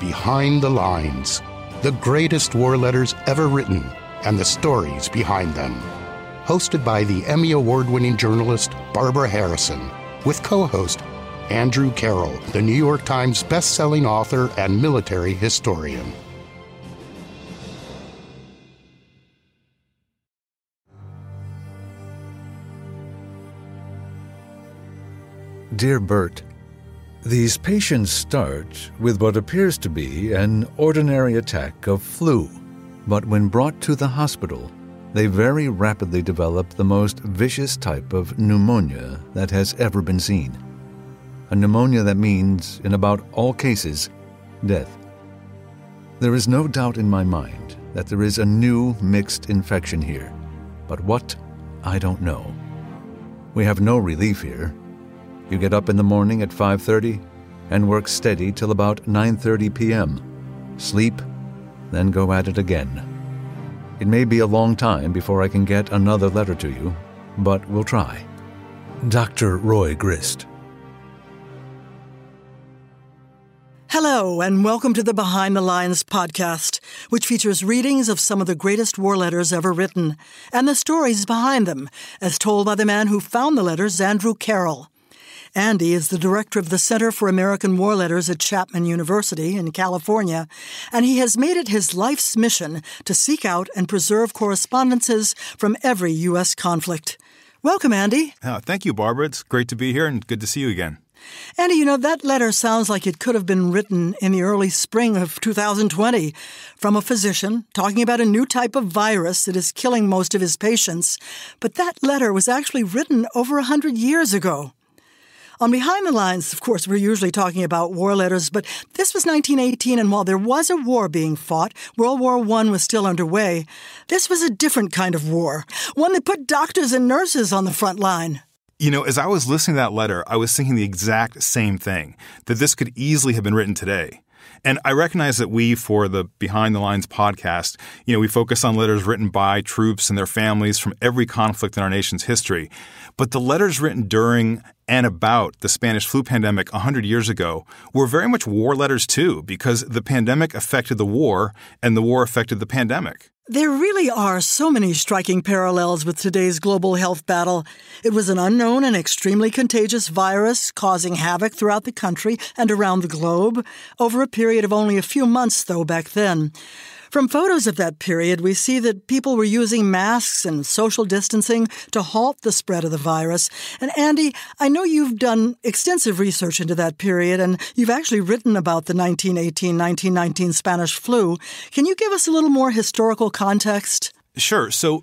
Behind the Lines The Greatest War Letters Ever Written and the Stories Behind Them. Hosted by the Emmy Award winning journalist Barbara Harrison, with co host Andrew Carroll, the New York Times best-selling author and military historian. Dear Bert, these patients start with what appears to be an ordinary attack of flu, but when brought to the hospital, they very rapidly develop the most vicious type of pneumonia that has ever been seen. A pneumonia that means, in about all cases, death. There is no doubt in my mind that there is a new mixed infection here, but what, I don't know. We have no relief here, you get up in the morning at 5:30 and work steady till about 9:30 p.m. Sleep, then go at it again. It may be a long time before I can get another letter to you, but we'll try. Dr. Roy Grist. Hello, and welcome to the Behind the Lines podcast, which features readings of some of the greatest war letters ever written and the stories behind them, as told by the man who found the letters, Andrew Carroll. Andy is the director of the Center for American War Letters at Chapman University in California, and he has made it his life's mission to seek out and preserve correspondences from every U.S. conflict. Welcome, Andy. Oh, thank you, Barbara. It's great to be here and good to see you again. Andy, you know, that letter sounds like it could have been written in the early spring of 2020 from a physician talking about a new type of virus that is killing most of his patients. But that letter was actually written over a hundred years ago. On Behind the Lines, of course, we're usually talking about war letters, but this was 1918, and while there was a war being fought, World War I was still underway, this was a different kind of war, one that put doctors and nurses on the front line. You know, as I was listening to that letter, I was thinking the exact same thing that this could easily have been written today. And I recognize that we, for the Behind the Lines podcast, you know, we focus on letters written by troops and their families from every conflict in our nation's history. But the letters written during and about the Spanish flu pandemic 100 years ago were very much war letters too, because the pandemic affected the war and the war affected the pandemic. There really are so many striking parallels with today's global health battle. It was an unknown and extremely contagious virus causing havoc throughout the country and around the globe over a period of only a few months, though, back then. From photos of that period, we see that people were using masks and social distancing to halt the spread of the virus. And Andy, I know you've done extensive research into that period, and you've actually written about the 1918 1919 Spanish flu. Can you give us a little more historical context? Sure. So,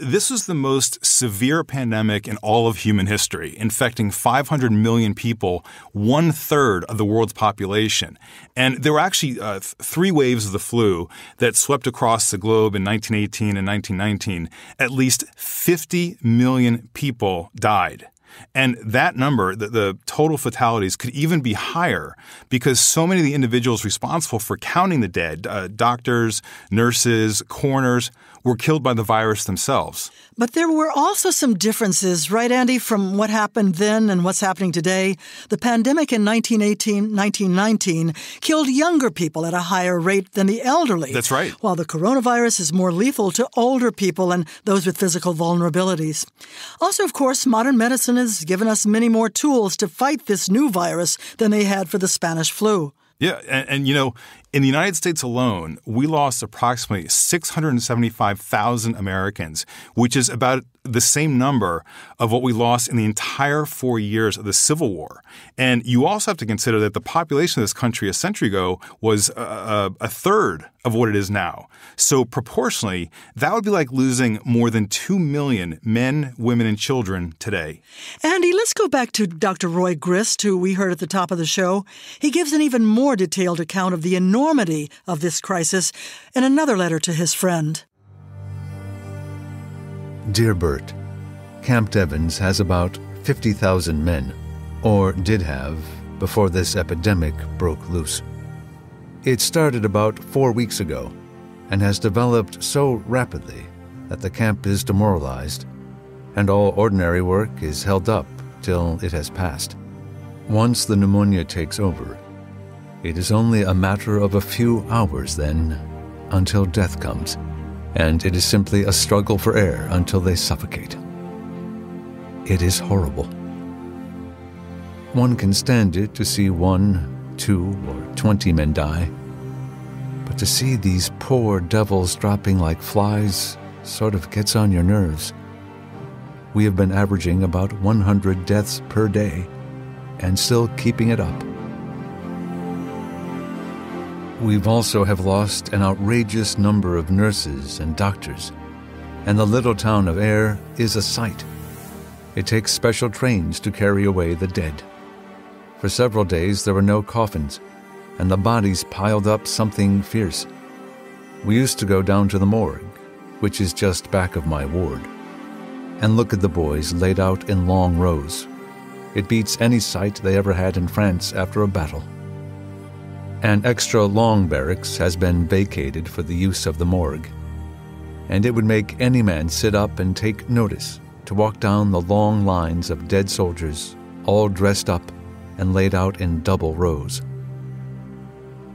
this was the most severe pandemic in all of human history, infecting 500 million people, one third of the world's population. And there were actually uh, three waves of the flu that swept across the globe in 1918 and 1919. At least 50 million people died. And that number, the, the, total fatalities, could even be higher because so many of the individuals responsible for counting the dead, uh, doctors, nurses, coroners, were killed by the virus themselves. But there were also some differences, right, Andy, from what happened then and what's happening today. The pandemic in 1918 1919 killed younger people at a higher rate than the elderly. That's right. While the coronavirus is more lethal to older people and those with physical vulnerabilities. Also, of course, modern medicine has given us many more tools to fight this new virus than they had for the Spanish flu. Yeah, and, and, you know, in the United States alone, we lost approximately 675,000 Americans, which is about the same number of what we lost in the entire four years of the Civil War. And you also have to consider that the population of this country a century ago was a, a, a third of what it is now. So, proportionally, that would be like losing more than 2 million men, women, and children today. Andy, let's go back to Dr. Roy Grist, who we heard at the top of the show. He gives an even more detailed account of the enormity of this crisis in another letter to his friend. Dear Bert, Camp Devens has about 50,000 men, or did have, before this epidemic broke loose. It started about four weeks ago and has developed so rapidly that the camp is demoralized, and all ordinary work is held up till it has passed. Once the pneumonia takes over, It is only a matter of a few hours then until death comes, and it is simply a struggle for air until they suffocate. It is horrible. One can stand it to see one, two, or twenty men die, but to see these poor devils dropping like flies sort of gets on your nerves. We have been averaging about 100 deaths per day and still keeping it up. We've also have lost an outrageous number of nurses and doctors, and the little town of Ayer is a sight. It takes special trains to carry away the dead. For several days there were no coffins, and the bodies piled up something fierce. We used to go down to the morgue, which is just back of my ward, and look at the boys laid out in long rows. It beats any sight they ever had in France after a battle. An extra long barracks has been vacated for the use of the morgue, and it would make any man sit up and take notice to walk down the long lines of dead soldiers, all dressed up and laid out in double rows.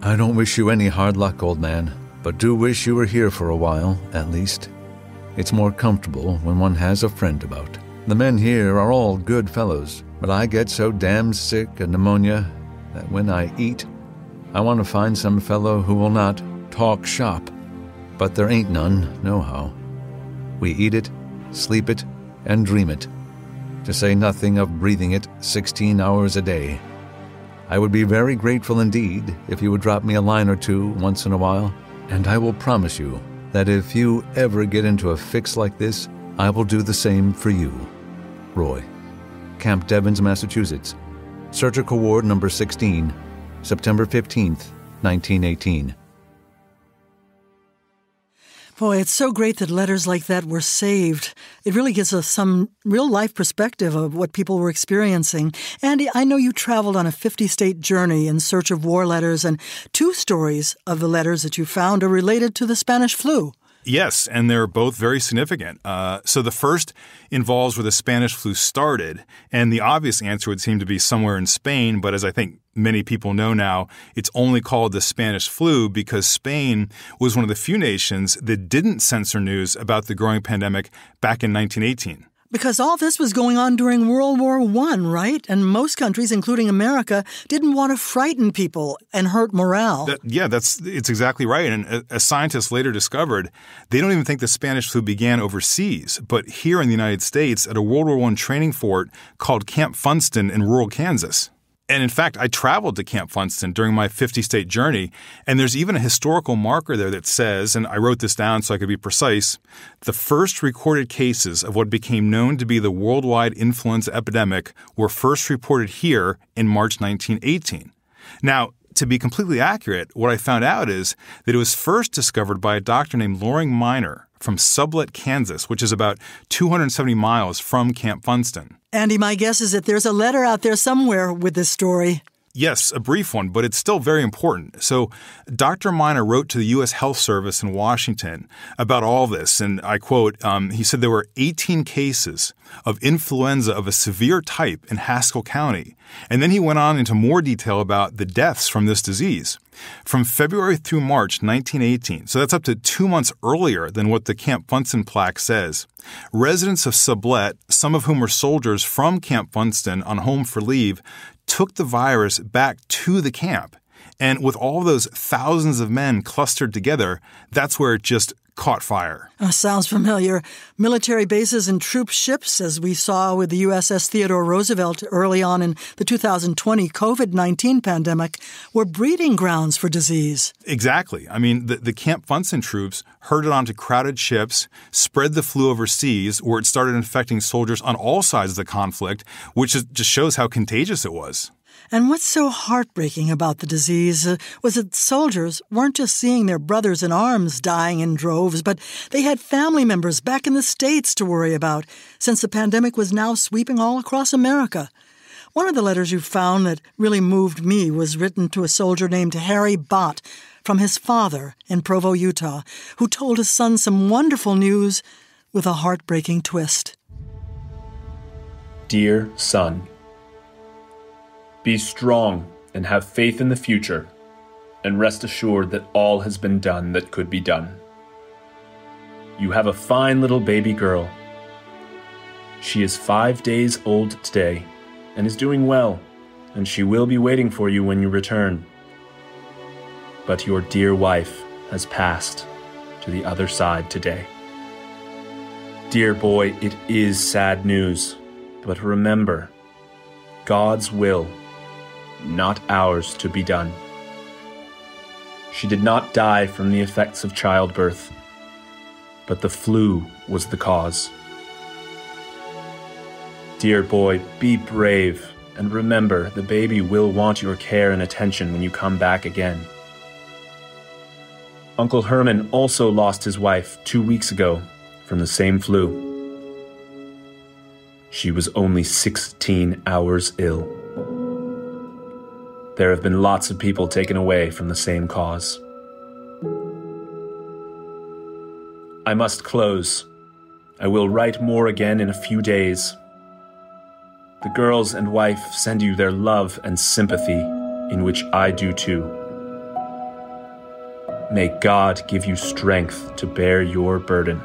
I don't wish you any hard luck, old man, but do wish you were here for a while, at least. It's more comfortable when one has a friend about. The men here are all good fellows, but I get so damned sick of pneumonia that when I eat, I want to find some fellow who will not talk shop. But there ain't none, nohow. We eat it, sleep it, and dream it, to say nothing of breathing it 16 hours a day. I would be very grateful indeed if you would drop me a line or two once in a while, and I will promise you that if you ever get into a fix like this, I will do the same for you. Roy. Camp Devens, Massachusetts. Surgical Ward Number 16, September 15th, 1918. Boy, it's so great that letters like that were saved. It really gives us some real life perspective of what people were experiencing. Andy, I know you traveled on a 50 state journey in search of war letters, and two stories of the letters that you found are related to the Spanish flu. Yes, and they're both very significant. Uh, so the first involves where the Spanish flu started, and the obvious answer would seem to be somewhere in Spain, but as I think many people know now, it's only called the Spanish flu because Spain was one of the few nations that didn't censor news about the growing pandemic back in 1918. Because all this was going on during World War I, right? And most countries, including America, didn't want to frighten people and hurt morale. That, yeah, that's it's exactly right. And uh, as scientists later discovered, they don't even think the Spanish flu began overseas, but here in the United States at a World War I training fort called Camp Funston in rural Kansas. And in fact, I traveled to Camp Funston during my 50 state journey, and there's even a historical marker there that says, and I wrote this down so I could be precise, the first recorded cases of what became known to be the worldwide influenza epidemic were first reported here in March 1918. Now, to be completely accurate, what I found out is that it was first discovered by a doctor named Loring Miner from Sublette, Kansas, which is about 270 miles from Camp Funston. Andy, my guess is that there's a letter out there somewhere with this story. Yes, a brief one, but it's still very important. So, Dr. Miner wrote to the U.S. Health Service in Washington about all this, and I quote, um, he said there were 18 cases of influenza of a severe type in Haskell County. And then he went on into more detail about the deaths from this disease. From February through March 1918, so that's up to two months earlier than what the Camp Funston plaque says, residents of Sublette, some of whom were soldiers from Camp Funston on home for leave, took the virus back to the camp. And with all those thousands of men clustered together, that's where it just caught fire. Uh, sounds familiar. Military bases and troop ships, as we saw with the USS Theodore Roosevelt early on in the 2020 COVID 19 pandemic, were breeding grounds for disease. Exactly. I mean, the, the Camp Funston troops herded onto crowded ships, spread the flu overseas, where it started infecting soldiers on all sides of the conflict, which just shows how contagious it was. And what's so heartbreaking about the disease uh, was that soldiers weren't just seeing their brothers in arms dying in droves, but they had family members back in the States to worry about, since the pandemic was now sweeping all across America. One of the letters you found that really moved me was written to a soldier named Harry Bott from his father in Provo, Utah, who told his son some wonderful news with a heartbreaking twist. Dear son, be strong and have faith in the future and rest assured that all has been done that could be done. You have a fine little baby girl. She is five days old today and is doing well, and she will be waiting for you when you return. But your dear wife has passed to the other side today. Dear boy, it is sad news, but remember God's will, not ours to be done. She did not die from the effects of childbirth, but the flu was the cause. Dear boy, be brave and remember the baby will want your care and attention when you come back again. Uncle Herman also lost his wife two weeks ago from the same flu. She was only 16 hours ill. There have been lots of people taken away from the same cause. I must close. I will write more again in a few days. The girls and wife send you their love and sympathy, in which I do too. May God give you strength to bear your burden,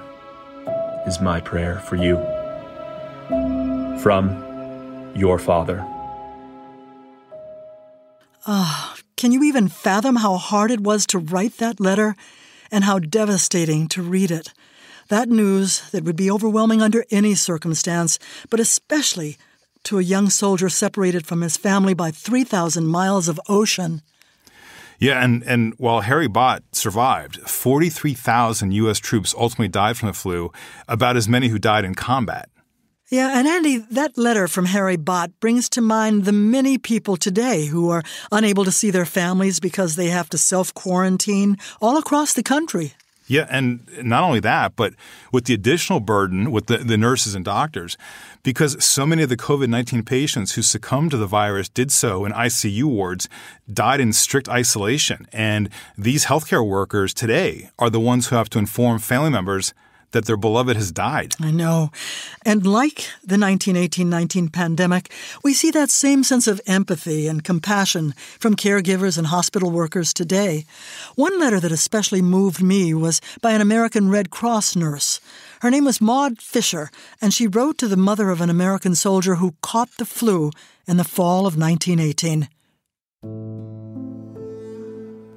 is my prayer for you. From your father. Ah, can you even fathom how hard it was to write that letter and how devastating to read it? That news that would be overwhelming under any circumstance, but especially to a young soldier separated from his family by 3,000 miles of ocean. Yeah, and, and while Harry Bott survived, 43,000 U.S. troops ultimately died from the flu, about as many who died in combat. Yeah, and Andy, that letter from Harry Bott brings to mind the many people today who are unable to see their families because they have to self quarantine all across the country. Yeah, and not only that, but with the additional burden with the, the nurses and doctors, because so many of the COVID 19 patients who succumbed to the virus did so in ICU wards, died in strict isolation. And these healthcare workers today are the ones who have to inform family members that their beloved has died. I know. And like the 1918 19 pandemic, we see that same sense of empathy and compassion from caregivers and hospital workers today. One letter that especially moved me was by an American Red Cross nurse. Her name was Maud Fisher, and she wrote to the mother of an American soldier who caught the flu in the fall of 1918.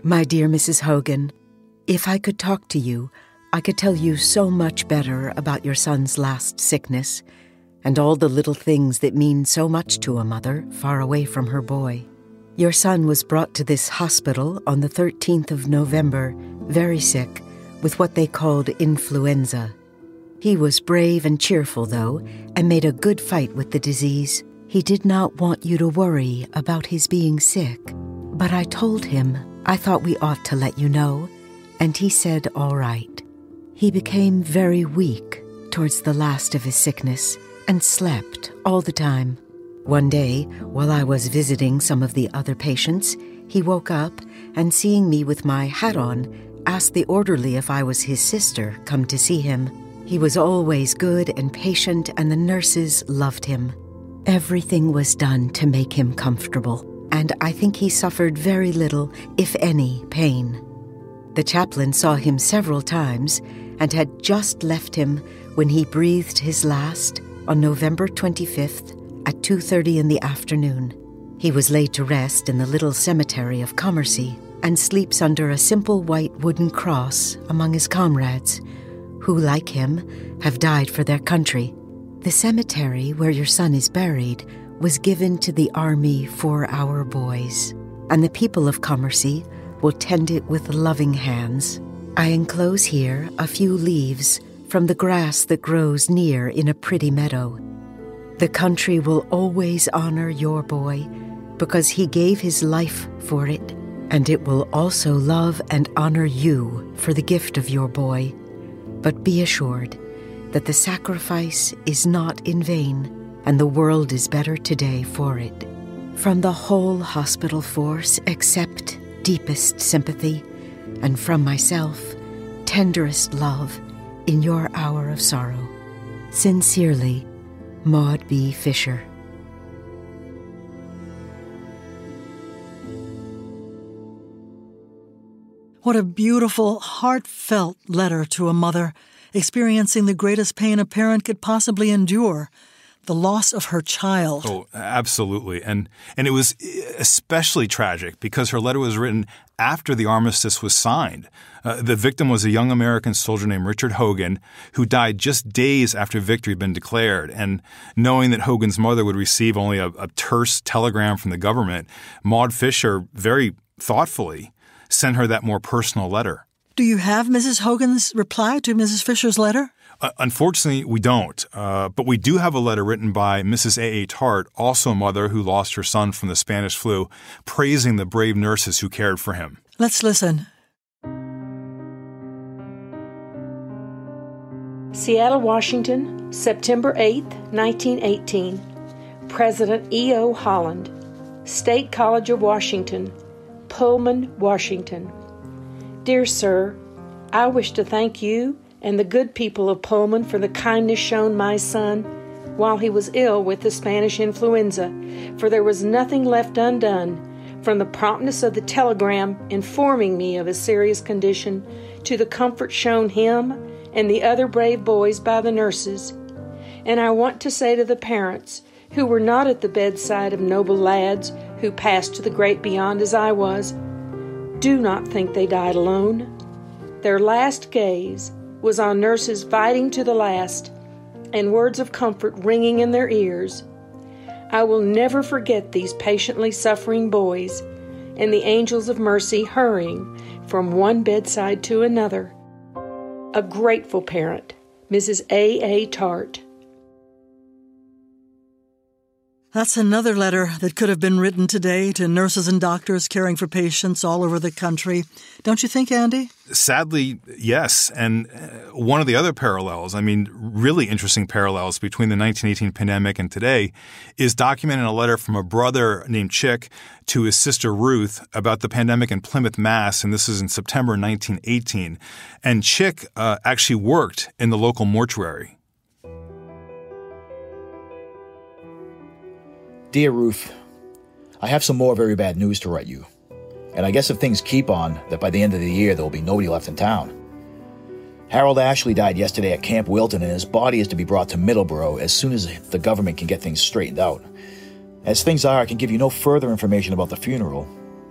My dear Mrs. Hogan, if I could talk to you, I could tell you so much better about your son's last sickness and all the little things that mean so much to a mother far away from her boy. Your son was brought to this hospital on the 13th of November, very sick, with what they called influenza. He was brave and cheerful, though, and made a good fight with the disease. He did not want you to worry about his being sick. But I told him I thought we ought to let you know, and he said all right. He became very weak towards the last of his sickness and slept all the time. One day, while I was visiting some of the other patients, he woke up and, seeing me with my hat on, asked the orderly if I was his sister come to see him. He was always good and patient, and the nurses loved him. Everything was done to make him comfortable, and I think he suffered very little, if any, pain. The chaplain saw him several times and had just left him when he breathed his last on November 25th at 2:30 in the afternoon. He was laid to rest in the little cemetery of Commercy and sleeps under a simple white wooden cross among his comrades who like him have died for their country. The cemetery where your son is buried was given to the army for our boys, and the people of Commercy will tend it with loving hands. I enclose here a few leaves from the grass that grows near in a pretty meadow. The country will always honor your boy because he gave his life for it, and it will also love and honor you for the gift of your boy. But be assured that the sacrifice is not in vain, and the world is better today for it. From the whole hospital force, accept deepest sympathy and from myself, tenderest love in your hour of sorrow. Sincerely, Maud B. Fisher. What a beautiful, heartfelt letter to a mother experiencing the greatest pain a parent could possibly endure the loss of her child. Oh, absolutely. And and it was especially tragic because her letter was written after the armistice was signed. Uh, the victim was a young American soldier named Richard Hogan who died just days after victory had been declared. And knowing that Hogan's mother would receive only a, a terse telegram from the government, Maud Fisher very thoughtfully sent her that more personal letter. Do you have Mrs. Hogan's reply to Mrs. Fisher's letter? Uh, unfortunately, we don't. Uh, but we do have a letter written by Mrs. A. A. Tart, also a mother who lost her son from the Spanish flu, praising the brave nurses who cared for him. Let's listen. Seattle, Washington, September 8, 1918. President E.O. Holland, State College of Washington, Pullman, Washington. Dear Sir, I wish to thank you and the good people of Pullman for the kindness shown my son while he was ill with the Spanish influenza, for there was nothing left undone, from the promptness of the telegram informing me of his serious condition to the comfort shown him and the other brave boys by the nurses. And I want to say to the parents who were not at the bedside of noble lads who passed to the great beyond as I was, do not think they died alone. Their last gaze was on nurses fighting to the last and words of comfort ringing in their ears. I will never forget these patiently suffering boys and the angels of mercy hurrying from one bedside to another. A grateful parent, Mrs. A. A. Tart. That's another letter that could have been written today to nurses and doctors caring for patients all over the country. Don't you think, Andy? Sadly, yes. And uh, one of the other parallels, I mean, really interesting parallels between the 1918 pandemic and today, is documented in a letter from a brother named Chick to his sister Ruth about the pandemic in Plymouth, Mass. And this is in September 1918. And Chick uh, actually worked in the local mortuary. Dear Ruth, I have some more very bad news to write you. And I guess if things keep on, that by the end of the year there will be nobody left in town. Harold Ashley died yesterday at Camp Wilton, and his body is to be brought to Middleborough as soon as the government can get things straightened out. As things are, I can give you no further information about the funeral,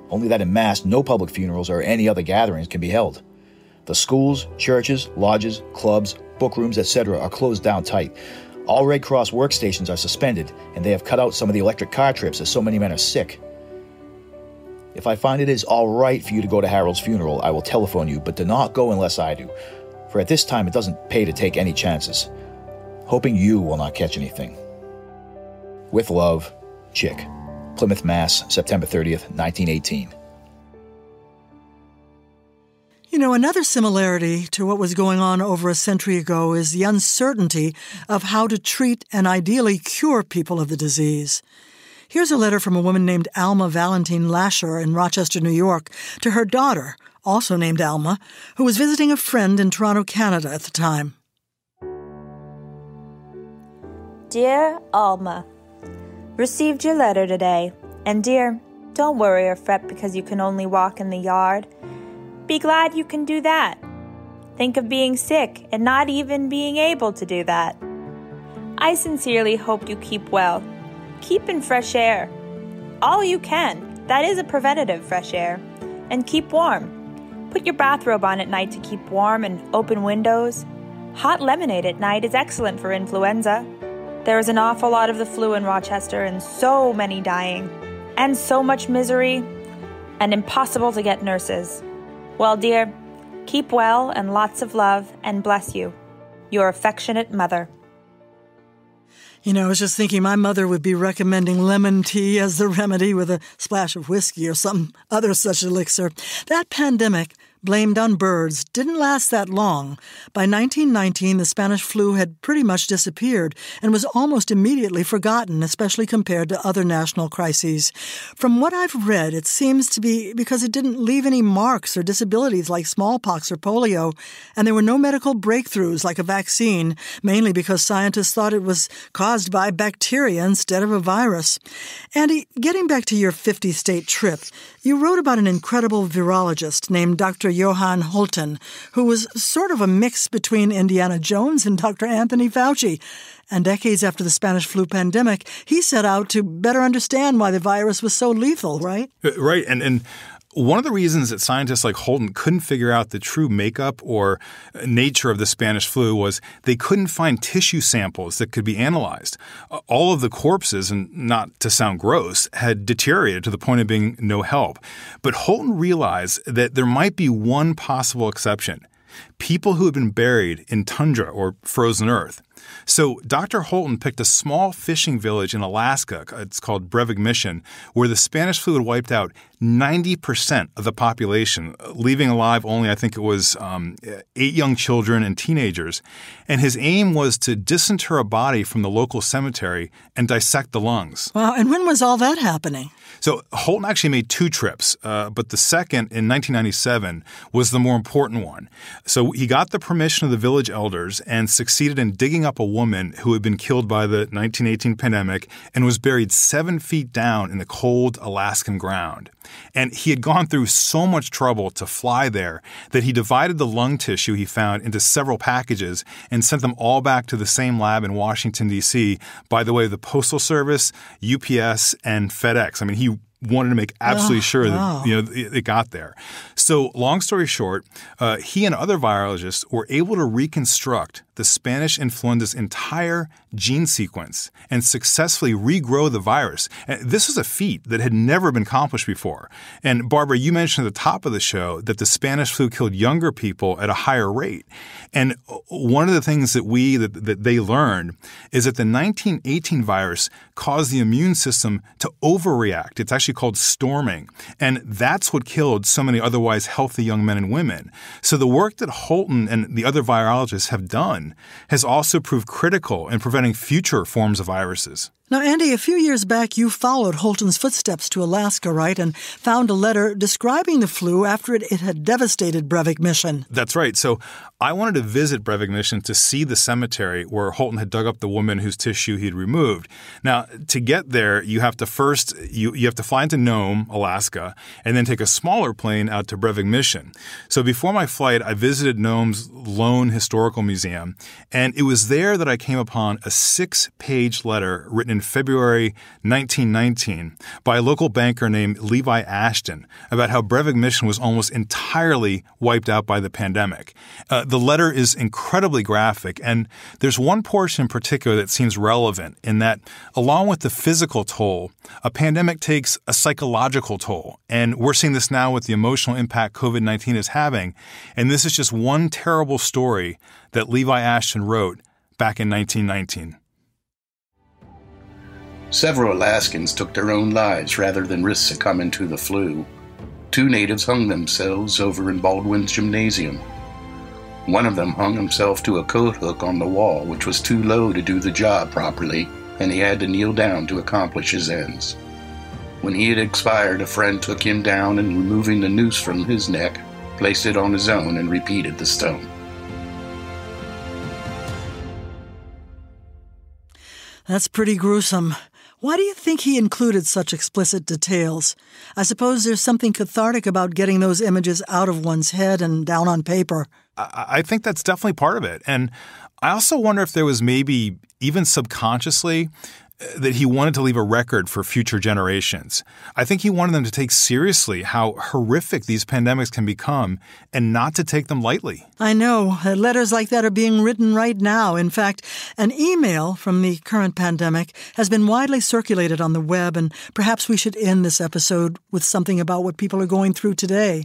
only that in Mass, no public funerals or any other gatherings can be held. The schools, churches, lodges, clubs, book rooms, etc., are closed down tight, all Red Cross workstations are suspended, and they have cut out some of the electric car trips as so many men are sick. If I find it is all right for you to go to Harold's funeral, I will telephone you, but do not go unless I do, for at this time it doesn't pay to take any chances. Hoping you will not catch anything. With love, Chick. Plymouth, Mass., September 30th, 1918. Know, another similarity to what was going on over a century ago is the uncertainty of how to treat and ideally cure people of the disease. Here's a letter from a woman named Alma Valentine Lasher in Rochester, New York, to her daughter, also named Alma, who was visiting a friend in Toronto, Canada at the time. Dear Alma, received your letter today, and dear, don't worry or fret because you can only walk in the yard. Be glad you can do that. Think of being sick and not even being able to do that. I sincerely hope you keep well. Keep in fresh air. All you can. That is a preventative fresh air. And keep warm. Put your bathrobe on at night to keep warm and open windows. Hot lemonade at night is excellent for influenza. There is an awful lot of the flu in Rochester and so many dying. And so much misery. And impossible to get nurses. Well, dear, keep well and lots of love and bless you. Your affectionate mother. You know, I was just thinking my mother would be recommending lemon tea as the remedy with a splash of whiskey or some other such elixir. That pandemic blamed on birds didn't last that long. By 1919, the Spanish flu had pretty much disappeared and was almost immediately forgotten, especially compared to other national crises. From what I've read, it seems to be because it didn't leave any marks or disabilities like smallpox or polio, and there were no medical breakthroughs like a vaccine, mainly because scientists thought it was caused by bacteria instead of a virus. Andy, getting back to your 50 state trip, you wrote about an incredible virologist named Dr. Johan Hultin, who was sort of a mix between Indiana Jones and Dr. Anthony Fauci. And decades after the Spanish flu pandemic, he set out to better understand why the virus was so lethal, right? Uh, right. And, and one of the reasons that scientists like Hultin couldn't figure out the true makeup or uh, nature of the Spanish flu was they couldn't find tissue samples that could be analyzed. All of the corpses, and not to sound gross, had deteriorated to the point of being no help. But Hultin realized that there might be one possible exception people who had been buried in tundra or frozen earth. So Dr. Hultin picked a small fishing village in Alaska, it's called Brevig Mission, where the Spanish flu had wiped out 90% of the population, leaving alive only, I think it was um, eight young children and teenagers. And his aim was to disinter a body from the local cemetery and dissect the lungs. Wow, and when was all that happening? So Hultin actually made two trips, uh, but the second in 1997 was the more important one. So he got the permission of the village elders and succeeded in digging up a woman who had been killed by the 1918 pandemic and was buried seven feet down in the cold Alaskan ground. And he had gone through so much trouble to fly there that he divided the lung tissue he found into several packages and sent them all back to the same lab in Washington, D.C. by the way, the Postal Service, UPS, and FedEx. I mean, he wanted to make absolutely oh, sure that wow. you know it got there. So, long story short, uh, he and other virologists were able to reconstruct the Spanish influenza's entire gene sequence and successfully regrow the virus. This was a feat that had never been accomplished before. And Barbara, you mentioned at the top of the show that the Spanish flu killed younger people at a higher rate. And one of the things that we that, that they learned is that the 1918 virus caused the immune system to overreact. It's actually called storming, and that's what killed so many otherwise healthy young men and women. So the work that Hultin and the other virologists have done has also proved critical in preventing future forms of viruses. Now, Andy, a few years back you followed Hultin's footsteps to Alaska, right, and found a letter describing the flu after it, it had devastated Brevig Mission. That's right. So I wanted to visit Brevig Mission to see the cemetery where Holton had dug up the woman whose tissue he'd removed. Now, to get there, you have to first you, you have to fly into Nome, Alaska, and then take a smaller plane out to Brevig Mission. So before my flight, I visited Nome's Lone Historical Museum, and it was there that I came upon a six-page letter written in February 1919 by a local banker named Levi Ashton about how Brevig Mission was almost entirely wiped out by the pandemic. Uh, the letter is incredibly graphic, and there's one portion in particular that seems relevant in that, along with the physical toll, a pandemic takes a psychological toll. And we're seeing this now with the emotional impact COVID 19 is having. And this is just one terrible story that Levi Ashton wrote back in 1919. Several Alaskans took their own lives rather than risk succumbing to the flu. Two natives hung themselves over in Baldwin's gymnasium. One of them hung himself to a coat hook on the wall, which was too low to do the job properly, and he had to kneel down to accomplish his ends. When he had expired, a friend took him down and, removing the noose from his neck, placed it on his own and repeated the stone. That's pretty gruesome. Why do you think he included such explicit details? I suppose there's something cathartic about getting those images out of one's head and down on paper. I think that's definitely part of it. And I also wonder if there was maybe even subconsciously that he wanted to leave a record for future generations. I think he wanted them to take seriously how horrific these pandemics can become and not to take them lightly. I know. Uh, letters like that are being written right now. In fact, an email from the current pandemic has been widely circulated on the web, and perhaps we should end this episode with something about what people are going through today.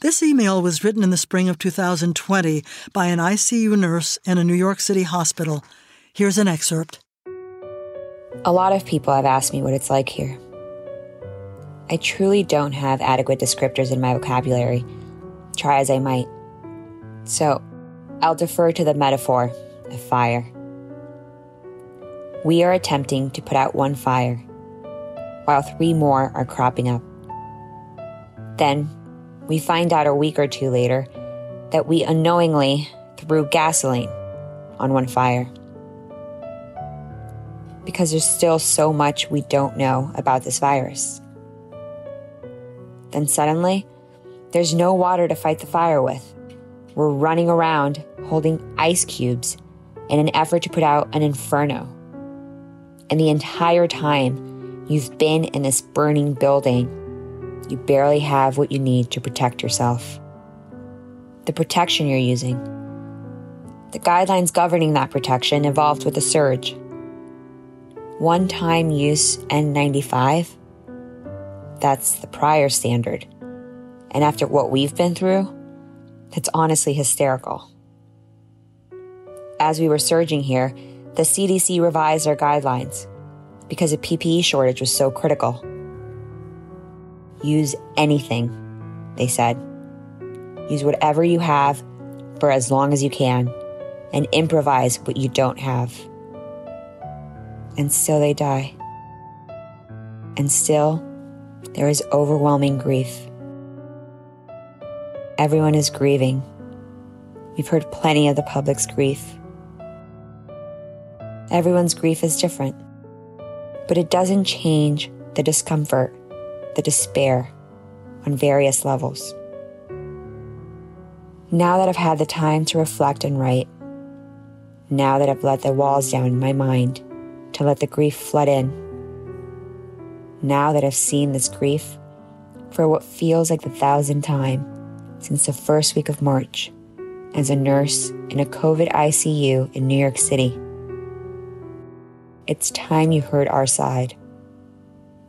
This email was written in the spring of 2020 by an ICU nurse in a New York City hospital. Here's an excerpt. A lot of people have asked me what it's like here. I truly don't have adequate descriptors in my vocabulary, try as I might. So, I'll defer to the metaphor of fire. We are attempting to put out one fire, while three more are cropping up. Then, we find out a week or two later that we unknowingly threw gasoline on one fire because there's still so much we don't know about this virus. Then suddenly, There's no water to fight the fire with. We're running around holding ice cubes in an effort to put out an inferno. And the entire time you've been in this burning building, you barely have what you need to protect yourself. The protection you're using. The guidelines governing that protection evolved with the surge. One time use N95, that's the prior standard. And after what we've been through, it's honestly hysterical. As we were surging here, the CDC revised our guidelines because a PPE shortage was so critical. Use anything, they said. Use whatever you have for as long as you can and improvise what you don't have. And still they die. And still, there is overwhelming grief. Everyone is grieving. We've heard plenty of the public's grief. Everyone's grief is different, but it doesn't change the discomfort, the despair on various levels. Now that I've had the time to reflect and write, now that I've let the walls down in my mind to let the grief flood in, now that I've seen this grief for what feels like the thousandth time since the first week of March as a nurse in a COVID ICU in New York City. It's time you heard our side.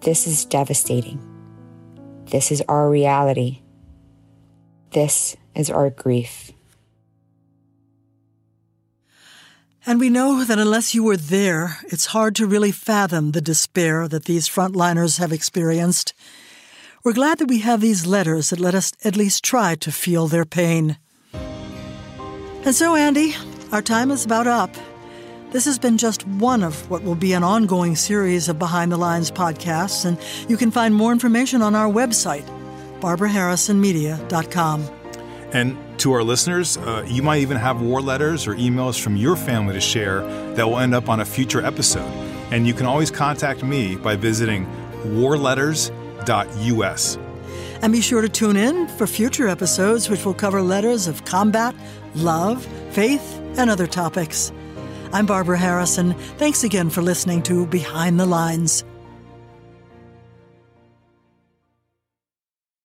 This is devastating. This is our reality. This is our grief. And we know that unless you were there, it's hard to really fathom the despair that these frontliners have experienced. We're glad that we have these letters that let us at least try to feel their pain. And so, Andy, our time is about up. This has been just one of what will be an ongoing series of Behind the Lines podcasts, and you can find more information on our website, barbaraharrisonmedia.com. And to our listeners, uh, you might even have war letters or emails from your family to share that will end up on a future episode. And you can always contact me by visiting warletters.us. And be sure to tune in for future episodes which will cover letters of combat, love, faith, and other topics. I'm Barbara Harrison. Thanks again for listening to Behind the Lines.